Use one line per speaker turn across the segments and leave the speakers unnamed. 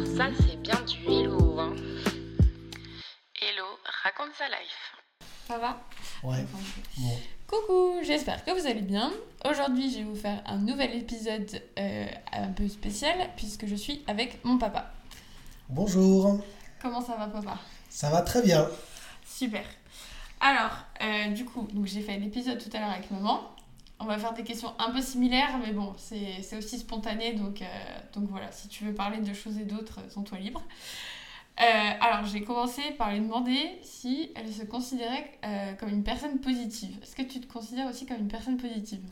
Alors ça, c'est bien du hello. Hein. Hello, raconte sa life.
Ça va?
Ouais. Bon.
Coucou, j'espère que vous allez bien. Aujourd'hui, je vais vous faire un nouvel épisode euh, un peu spécial puisque je suis avec mon papa.
Bonjour.
Comment ça va, papa?
Ça va très bien.
Super. Alors, euh, du coup, donc j'ai fait l'épisode tout à l'heure avec maman. On va faire des questions un peu similaires, mais bon, c'est aussi spontané, donc, euh, donc voilà, si tu veux parler de choses et d'autres, euh, sens-toi libre. Euh, alors, j'ai commencé par lui demander si elle se considérait comme une personne positive. Est-ce que tu te considères aussi comme une personne positive?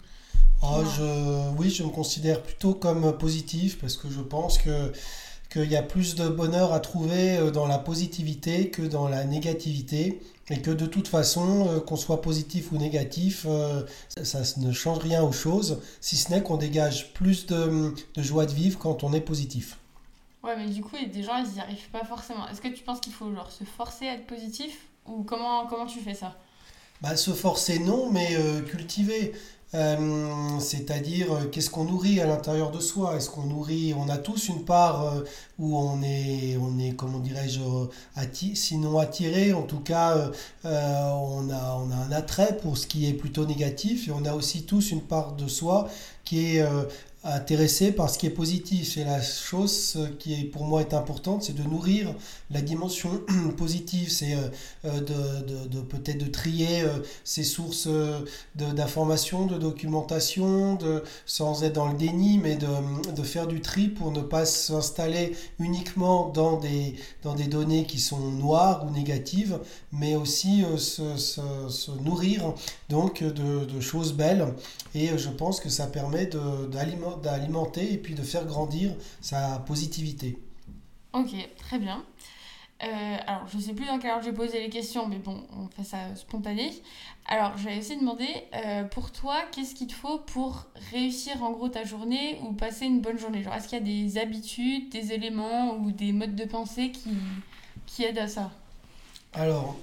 Je, oui, je me considère plutôt comme positif parce que je pense que qu'il y a plus de bonheur à trouver euh, dans la positivité que dans la négativité et que de toute façon, euh, qu'on soit positif ou négatif, euh, ça, ne change rien aux choses, si ce n'est qu'on dégage plus de, de joie de vivre quand on est positif.
Ouais, mais du coup, des gens, ils n'y arrivent pas forcément. Est-ce que tu penses qu'il faut genre se forcer à être positif? Ou comment, comment tu fais ça?
Bah, se forcer, non, mais euh, cultiver. Euh, c'est-à-dire, euh, qu'est-ce qu'on nourrit à l'intérieur de soi? Est-ce qu'on nourrit, on a tous une part où on est, on est, comment dirais-je, atti- sinon attiré, en tout cas, on a un attrait pour ce qui est plutôt négatif, et on a aussi tous une part de soi qui est intéressée par ce qui est positif. Et la chose qui pour moi est importante, c'est de nourrir la dimension positive, c'est euh, euh, de, de- peut-être de trier ces sources euh, de- d'informations, de, documentation, de, sans être dans le déni, mais de, faire du tri pour ne pas s'installer uniquement dans des, dans des données qui sont noires ou négatives, mais aussi se, nourrir donc de, de choses belles. Et je pense que ça permet de- d'aliment- d'alimenter et puis de faire grandir sa positivité.
Ok, très bien. Euh, alors, je sais plus dans quelle ordre j'ai posé les questions, mais bon, on fait ça spontané. Alors, je vais aussi demander, euh, pour toi, qu'est-ce qu'il te faut pour réussir en gros ta journée ou passer une bonne journée? Genre, est-ce qu'il y a des habitudes, des éléments ou des modes de pensée qui, qui aident à ça?
Alors,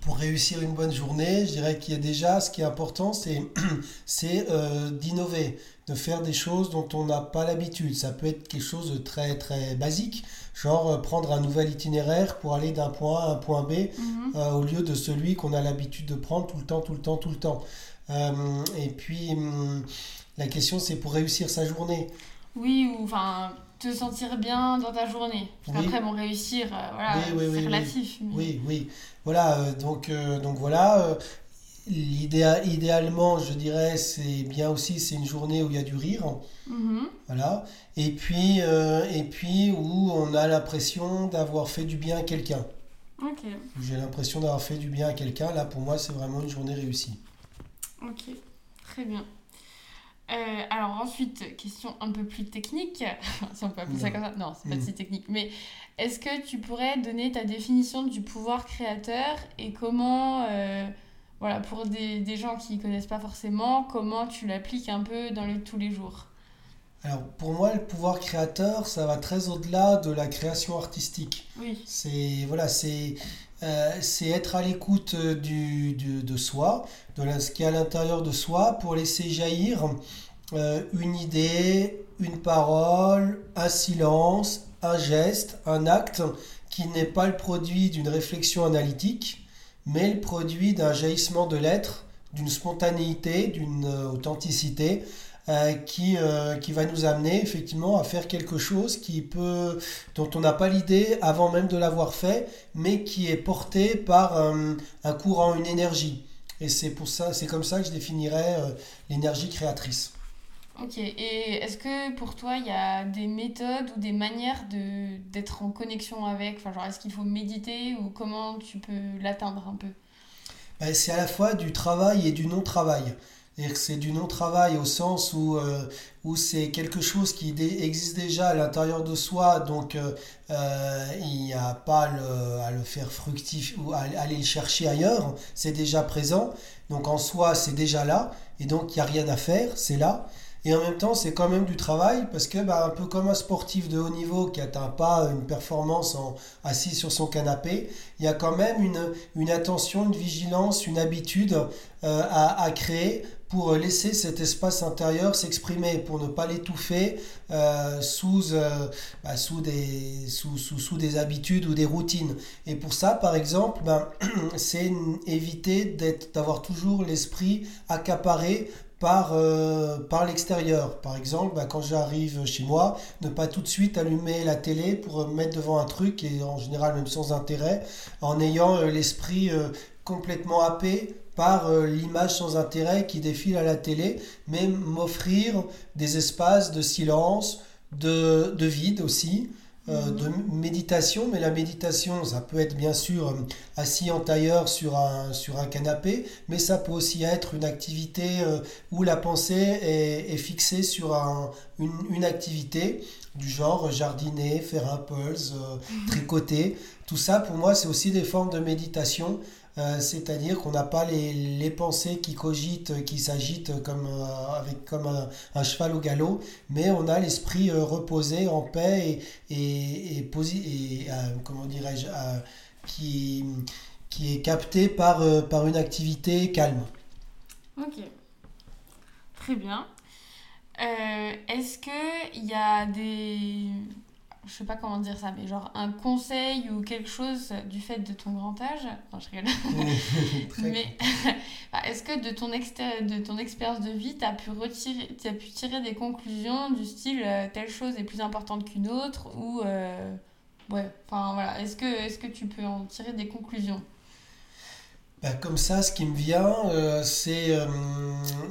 pour réussir une bonne journée, je dirais qu'il y a déjà, ce qui est important, c'est euh, d'innover, de faire des choses dont on n'a pas l'habitude. Ça peut être quelque chose de très très basique, genre euh, prendre un nouvel itinéraire pour aller d'un point A à un point B
Mhm.
euh, au lieu de celui qu'on a l'habitude de prendre tout le temps, tout le temps, tout le temps. Euh, et puis, hum, la question, c'est pour réussir sa journée.
Oui, ou enfin, te sentir bien dans ta journée. Parce
Oui.
qu'après, bon, réussir, euh, voilà,
Oui, oui,
c'est relatif. mais-
Oui, oui. Voilà, euh, donc, euh, donc voilà. l'idéa- idéalement, je dirais, c'est bien aussi, c'est une journée où il y a du rire.
Mhm.
Voilà. Et puis, et puis où on a l'impression d'avoir fait du bien à quelqu'un.
Ok,
Où J'ai l'impression d'avoir fait du bien à quelqu'un. Là, pour moi, c'est vraiment une journée réussie.
ok, très bien. Euh, alors ensuite, question un peu plus technique, si on peut appeler ça
Non.
comme ça, non, c'est pas
Mm.
si technique, mais est-ce que tu pourrais donner ta définition du pouvoir créateur et comment, euh, voilà, pour des, des gens qui connaissent pas forcément, comment tu l'appliques un peu dans les, tous les jours?
Alors, pour moi, le pouvoir créateur, ça va très au-delà de la création artistique.
Oui,
C'est voilà, c'est euh, c'est être à l'écoute euh, de soi, de la- ce qui est à l'intérieur de soi, pour laisser jaillir euh, une idée, une parole, un silence, un geste, un acte qui n'est pas le produit d'une réflexion analytique, mais le produit d'un jaillissement de l'être, d'une spontanéité, d'une authenticité. Euh, qui, euh, qui va nous amener effectivement à faire quelque chose qui peut, dont on n'a pas l'idée avant même de l'avoir fait, mais qui est porté par euh, un courant, une énergie. Et c'est pour ça, c'est comme ça que je définirais l'énergie créatrice.
ok. Et est-ce que pour toi, il y a des méthodes ou des manières de d'être en connexion avec, enfin genre, est-ce qu'il faut méditer ou comment tu peux l'atteindre un peu?
Ben, c'est à la fois du travail et du non-travail. C'est-à-dire que c'est du non-travail au sens où, euh, où c'est quelque chose qui existe déjà à l'intérieur de soi, donc euh, euh, il n'y a pas à le faire fructifier ou à aller le chercher ailleurs, c'est déjà présent, donc en soi c'est déjà là, et donc il n'y a rien à faire, c'est là. Et en même temps, c'est quand même du travail parce que, bah, un peu comme un sportif de haut niveau qui atteint pas une performance assis sur son canapé, il y a quand même une, une attention, une vigilance, une habitude à, à créer pour laisser cet espace intérieur s'exprimer, pour ne pas l'étouffer euh, sous, euh, bah, sous, des, sous, sous, sous, des habitudes ou des routines. Et pour ça, par exemple, ben, c'est éviter d'avoir toujours l'esprit accaparé par, euh, par l'extérieur. Par exemple, ben, quand j'arrive chez moi, ne pas tout de suite allumer la télé pour me mettre devant un truc, et en général même sans intérêt, en ayant l'esprit complètement happé par euh, l'image sans intérêt qui défile à la télé, mais m'offrir des espaces de silence, de, de vide aussi, euh, mhm. de méditation. Mais la méditation, ça peut être bien sûr euh, assis en tailleur sur un, sur un canapé, mais ça peut aussi être une activité où la pensée est, est fixée sur un, une, une, activité du genre jardiner, faire un pulse, mhm. tricoter. Tout ça, pour moi, c'est aussi des formes de méditation euh, c'est-à-dire qu'on n'a pas les, pensées qui cogitent, qui s'agitent comme, euh, un, cheval au galop, mais on a l'esprit euh, reposé, en paix et, qui est capté par, par une activité calme.
Ok, très bien. Est-ce qu'il y a des je sais pas comment dire ça, mais genre un conseil ou quelque chose du fait de ton grand âge. Non, je rigole. mais bah, est-ce que de ton, de ton expérience de vie, tu as, pu retirer, as pu tirer des conclusions du style euh, telle chose est plus importante qu'une autre ou. Euh, ouais, enfin voilà. Est-ce que, est que tu peux en tirer des conclusions?
Bah, comme ça, ce qui me vient, euh, c'est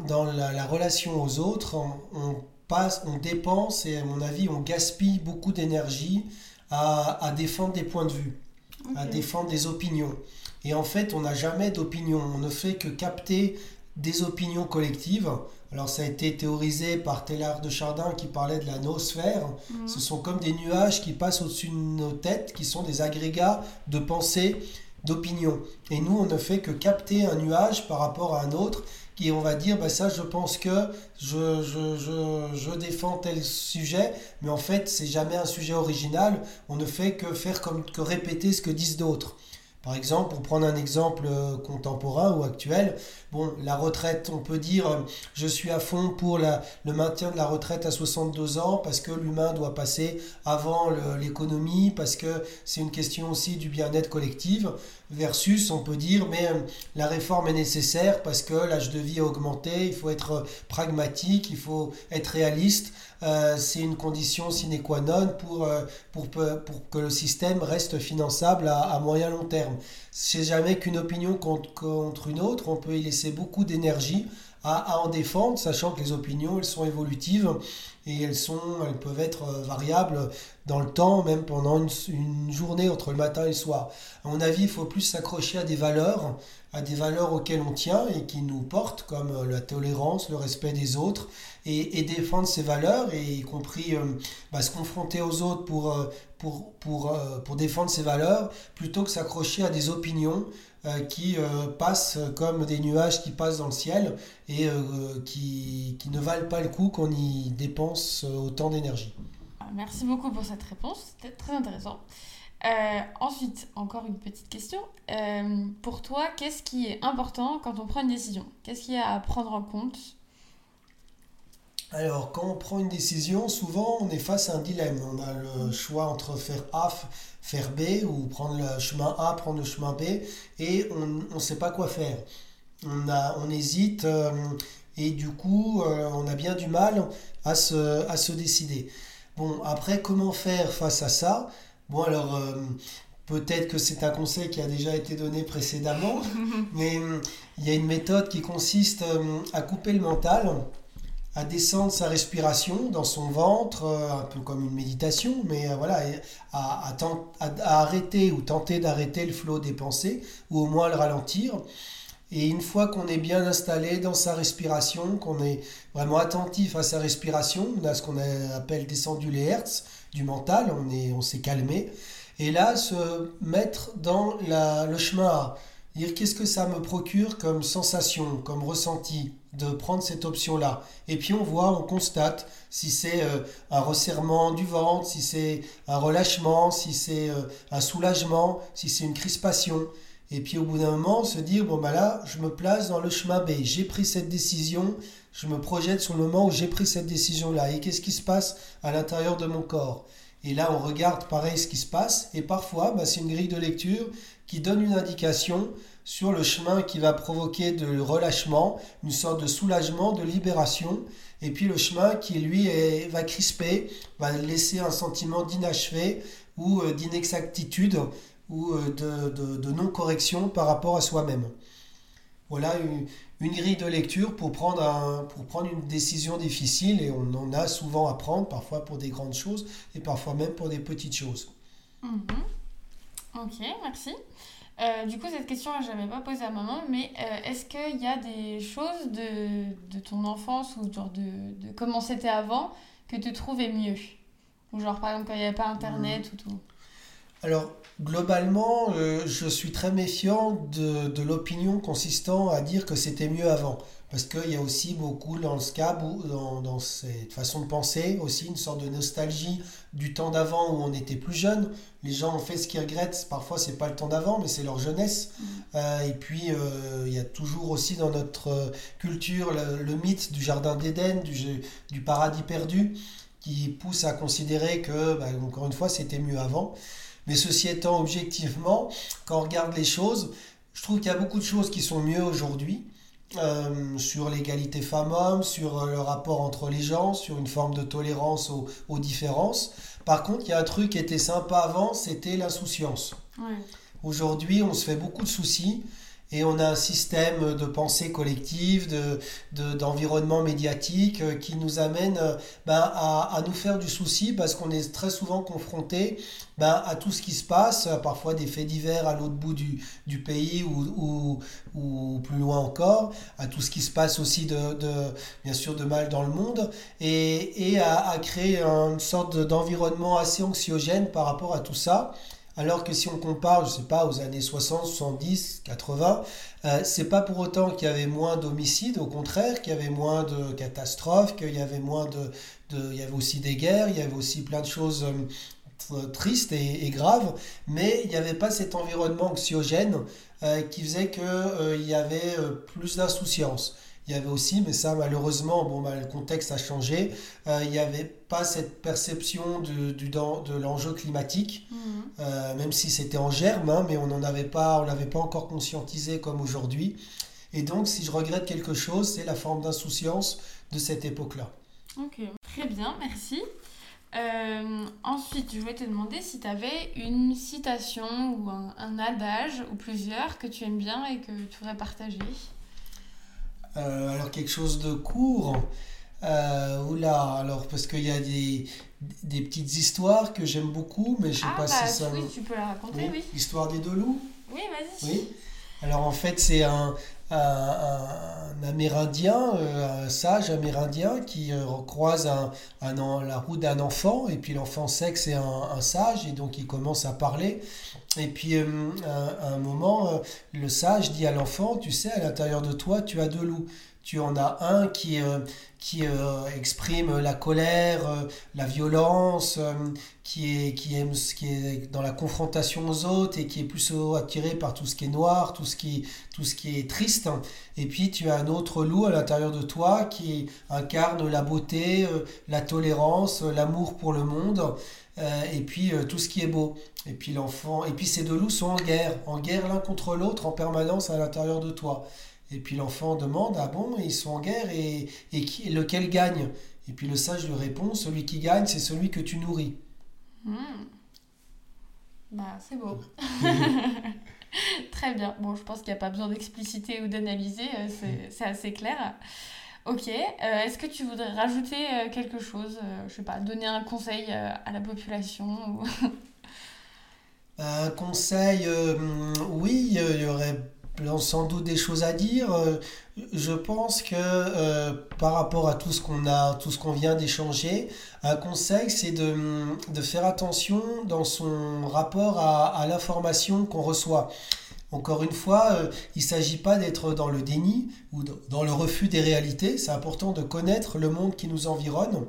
dans la, la, relation aux autres, on passe, on dépense et à mon avis on gaspille beaucoup d'énergie à, à, défendre des points de vue, à défendre des opinions. Et en fait, on n'a jamais d'opinion. On ne fait que capter des opinions collectives. Alors ça a été théorisé par Taylor de Chardin qui parlait de la noosphère. Mhm. Ce sont comme des nuages qui passent au-dessus de nos têtes, qui sont des agrégats de pensée, d'opinion. Et nous, on ne fait que capter un nuage par rapport à un autre qui on va dire bah ça je pense que je, je, je, je, défends tel sujet mais en fait c'est jamais un sujet original. On ne fait que faire comme que répéter ce que disent d'autres. Par exemple, pour prendre un exemple euh, contemporain ou actuel, bon, la retraite, on peut dire euh, je suis à fond pour la, le maintien de la retraite à 62 ans parce que l'humain doit passer avant l'économie, parce que c'est une question aussi du bien-être collectif, versus on peut dire mais euh, la réforme est nécessaire parce que l'âge de vie a augmenté, il faut être pragmatique, il faut être réaliste. Euh, c'est une condition sine qua non pour, euh, pour, pour, que le système reste finançable à, à moyen long terme. C'est jamais qu'une opinion contre, contre, une autre, on peut y laisser beaucoup d'énergie à, en défendre, sachant que les opinions, elles sont évolutives et elles, sont, elles peuvent être euh, variables dans le temps, même pendant une, journée entre le matin et le soir. À mon avis, il faut plus s'accrocher à des valeurs, à des valeurs auxquelles on tient et qui nous portent, comme la tolérance, le respect des autres, et, défendre ses valeurs, et y compris euh, bah, se confronter aux autres pour, euh, pour, pour, euh, pour défendre ses valeurs, plutôt que s'accrocher à des opinions qui passent comme des nuages qui passent dans le ciel et qui, qui ne valent pas le coup qu'on y dépense autant d'énergie.
Merci beaucoup pour cette réponse, c'était très intéressant. ensuite, encore une petite question. pour toi, qu'est-ce qui est important quand on prend une décision? Qu'est-ce qu'il y a à prendre en compte
alors, quand on prend une décision, souvent on est face à un dilemme. On a le choix entre faire A, faire B, ou prendre le chemin A, prendre le chemin B, et on ne sait pas quoi faire. On, a, on hésite, euh, et du coup, euh, on a bien du mal à se, à se décider. Bon, après, comment faire face à ça? Bon, alors, euh, peut-être que c'est un conseil qui a déjà été donné précédemment, mais il y a une méthode qui consiste à couper le mental à descendre sa respiration dans son ventre, euh, un peu comme une méditation, mais euh, voilà, à, arrêter ou tenter d'arrêter le flot des pensées, ou au moins le ralentir. Et une fois qu'on est bien installé dans sa respiration, qu'on est vraiment attentif à sa respiration, on a ce qu'on appelle descendu les hertz du mental, on s'est on calmé, et là se mettre dans le chemin. Dire qu'est-ce que ça me procure comme sensation, comme ressenti, de prendre cette option-là. Et puis on voit, on constate si c'est euh, un resserrement du ventre, si c'est un relâchement, si c'est euh, un soulagement, si c'est une crispation. Et puis au bout d'un moment, se dire, bon bah là, je me place dans le chemin B, j'ai pris cette décision, je me projette sur le moment où j'ai pris cette décision-là. Et qu'est-ce qui se passe à l'intérieur de mon corps? Et là, on regarde pareil ce qui se passe. Et parfois, bah, c'est une grille de lecture qui donne une indication sur le chemin qui va provoquer de relâchement, une sorte de soulagement, de libération. Et puis le chemin qui, lui, va crisper, va laisser un sentiment d'inachevé ou euh, d'inexactitude ou euh, de, non-correction par rapport à soi-même. Voilà une, grille de lecture pour prendre, pour prendre une décision difficile et on en a souvent à prendre, parfois pour des grandes choses et parfois même pour des petites choses.
Mhm. Ok, merci. Euh, du coup, cette question, je n'avais pas posée à maman, mais euh, est-ce qu'il y a des choses de, ton enfance ou genre de, de comment c'était avant que tu trouvais mieux? Ou genre, par exemple, quand il n'y avait pas Internet ou tout
alors, globalement, euh, je suis très méfiant de, de l'opinion consistant à dire que c'était mieux avant. Parce qu'il y a aussi beaucoup dans le SCAB, dans, dans cette façon de penser, aussi une sorte de nostalgie du temps d'avant où on était plus jeune. Les gens ont fait ce qu'ils regrettent. Parfois, c'est pas le temps d'avant, mais c'est leur jeunesse. Mm. Euh, et puis, euh, il y a toujours aussi dans notre culture le, mythe du jardin d'Éden, du, du paradis perdu, qui pousse à considérer que, bah, encore une fois, c'était mieux avant. Mais ceci étant, objectivement, quand on regarde les choses, je trouve qu'il y a beaucoup de choses qui sont mieux aujourd'hui. Euh, sur l'égalité femmes-hommes, sur euh, le rapport entre les gens, sur une forme de tolérance aux, différences. Par contre, il y a un truc qui était sympa avant, c'était l'insouciance. Aujourd'hui, on se fait beaucoup de soucis et on a un système de pensée collective, d'environnement médiatique euh, qui nous amène euh, ben, à, nous faire du souci parce qu'on est très souvent confronté ben, à tout ce qui se passe, parfois des faits divers à l'autre bout du, pays ou, ou, plus loin encore, à tout ce qui se passe aussi de, bien sûr de mal dans le monde et, et à, à créer une sorte d'environnement assez anxiogène par rapport à tout ça. Alors que si on compare, je ne sais pas, aux années 60, 70, 80, euh, c'est pas pour autant qu'il y avait moins d'homicides, au contraire, qu'il y avait moins de catastrophes, qu'il y avait moins de, Il y avait aussi des guerres, il y avait aussi plein de choses euh, tristes et, graves, mais il n'y avait pas cet environnement anxiogène euh, qui faisait qu'il euh, y avait plus d'insouciance il y avait aussi, mais ça malheureusement, bon, bah, le contexte a changé, euh, il n'y avait pas cette perception de, du, de l'enjeu climatique, mhm. euh, même si c'était en germe, hein, mais on n'en avait pas, on l'avait pas encore conscientisé comme aujourd'hui. Et donc, si je regrette quelque chose, c'est la forme d'insouciance de cette époque-là.
Ok, très bien, merci. Euh, ensuite, je voulais te demander si tu avais une citation ou un, un, adage ou plusieurs que tu aimes bien et que tu voudrais partager.
Euh, alors quelque chose de court. Euh, oula, alors parce qu'il y a des, des, petites histoires que j'aime beaucoup, mais je sais
ah,
pas
si
ça.
Oui, tu peux la raconter, oui.
L'histoire des deux loups.
Oui, vas-y.
Oui. Alors en fait, c'est un, un, Amérindien, euh, un sage amérindien qui euh, croise un, la route d'un enfant, et puis l'enfant sait que c'est un, sage, et donc il commence à parler. Et puis à, un moment, le sage dit à l'enfant, tu sais, à l'intérieur de toi, tu as deux loups. Tu en as un qui, euh, qui euh, exprime la colère, euh, la violence, qui, est, qui, aime, qui est dans la confrontation aux autres et qui est plus attiré par tout ce qui est noir, tout ce qui, tout ce qui est triste. Et puis tu as un autre loup à l'intérieur de toi qui incarne la beauté, la tolérance, l'amour pour le monde. et puis tout ce qui est beau. Et puis l'enfant, et puis ces deux loups sont en guerre, en guerre l'un contre l'autre en permanence à l'intérieur de toi. Et puis l'enfant demande Ah bon, ils sont en guerre et, et qui, lequel gagne? Et puis le sage lui répond Celui qui gagne, c'est celui que tu nourris.
Hmm. Bah, c'est beau. Très bien. Bon, je pense qu'il n'y a pas besoin d'expliciter ou d'analyser, euh, c'est assez clair. Ok. Euh, est-ce que tu voudrais rajouter euh, quelque chose Je sais pas, donner un conseil à la population
Un conseil, oui, il y aurait sans doute des choses à dire. Euh, je pense que euh, par rapport à tout ce qu'on a, tout ce qu'on vient d'échanger, un conseil, c'est de, de, faire attention dans son rapport à, l'information qu'on reçoit. Encore une fois, euh, il ne s'agit pas d'être dans le déni ou dans le refus des réalités. C'est important de connaître le monde qui nous environne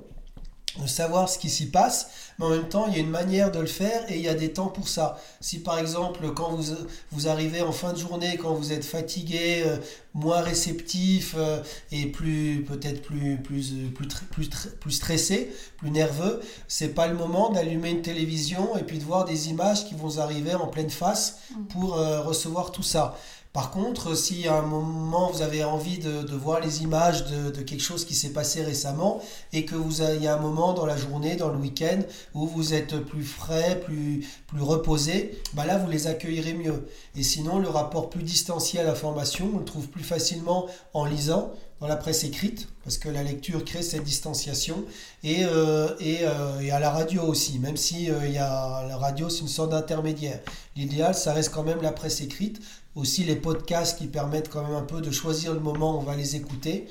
de savoir ce qui s'y passe, mais en même temps, il y a une manière de le faire et il y a des temps pour ça. Si par exemple, quand vous, vous arrivez en fin de journée, quand vous êtes fatigué, euh, moins réceptif euh, et plus peut-être plus, plus, plus, plus, plus stressé, plus nerveux, c'est pas le moment d'allumer une télévision et puis de voir des images qui vont arriver en pleine face mm. pour euh, recevoir tout ça. Par contre, si à un moment vous avez envie de, voir les images de, quelque chose qui s'est passé récemment et que vous il y a un moment dans la journée, dans le week-end où vous êtes plus frais, plus, plus reposé, bah là vous les accueillerez mieux. Et sinon, le rapport plus distancié à l'information, on le trouve plus facilement en lisant dans la presse écrite, parce que la lecture crée cette distanciation, et, euh, euh, et, à la radio aussi, même si euh, y a, la radio c'est une sorte d'intermédiaire. L'idéal, ça reste quand même la presse écrite, aussi les podcasts qui permettent quand même un peu de choisir le moment où on va les écouter.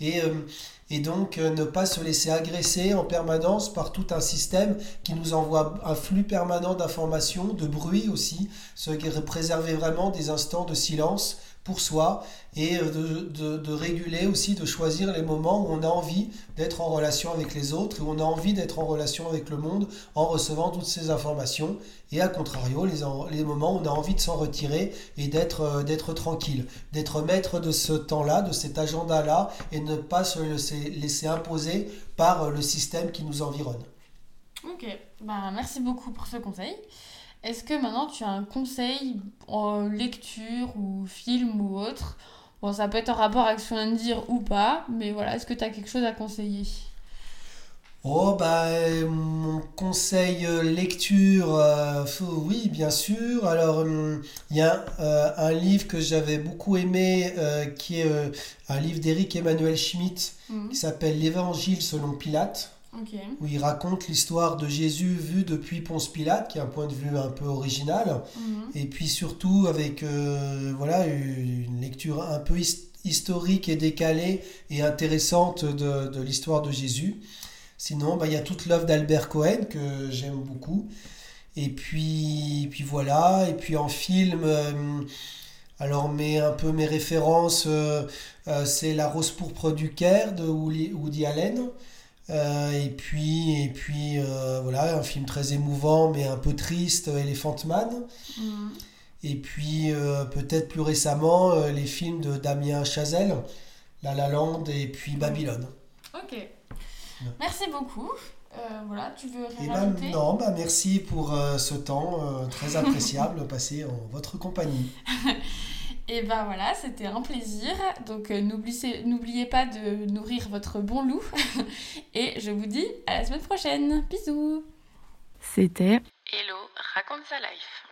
Et, euh, et donc euh, ne pas se laisser agresser en permanence par tout un système qui nous envoie un flux permanent d'informations, de bruit aussi, ce qui préserver vraiment des instants de silence pour soi et euh, de, réguler aussi, de choisir les moments où on a envie d'être en relation avec les autres, où on a envie d'être en relation avec le monde en recevant toutes ces informations et à contrario les, les moments où on a envie de s'en retirer et d'être euh, d'être tranquille, d'être maître de ce temps-là, de cet agenda-là et ne pas se laisser, laisser imposer par euh, le système qui nous environne.
Ok, bah, merci beaucoup pour ce conseil. Est-ce que maintenant tu as un conseil en lecture ou film ou autre? Bon, ça peut être en rapport avec ce qu'on vient de dire ou pas, mais voilà, est-ce que tu as quelque chose à conseiller?
Oh, bah, mon conseil euh, lecture, euh, oui, bien sûr. Alors, hum, il y a euh, un livre que j'avais beaucoup aimé, qui est un livre d'Éric Emmanuel Schmitt, mhm. qui s'appelle L'Évangile selon Pilate où il raconte l'histoire de Jésus vu depuis Ponce Pilate, qui est un point de vue un peu original, mhm. et puis surtout avec euh, voilà, une lecture un peu historique et décalée et intéressante de, de l'histoire de Jésus. Sinon, bah, il y a toute l'œuvre d'Albert Cohen que j'aime beaucoup. Et puis, puis voilà, et puis en film, euh, alors mais un peu mes références, euh, c'est La Rose pourpre du Caire de Woody Allen. Euh, et puis, et puis euh, voilà, un film très émouvant mais un peu triste, Elephant Man. Mm. Et puis peut-être plus récemment les films de Damien Chazelle, La La Land et puis Babylone.
Ok. Merci beaucoup. Euh, voilà, tu veux
rien Non, bah merci pour ce temps très appréciable passé en votre compagnie.
Et ben voilà, c'était un plaisir. Donc euh, n'oubliez pas de nourrir votre bon loup. Et je vous dis à la semaine prochaine. Bisous.
C'était Hello, raconte sa life.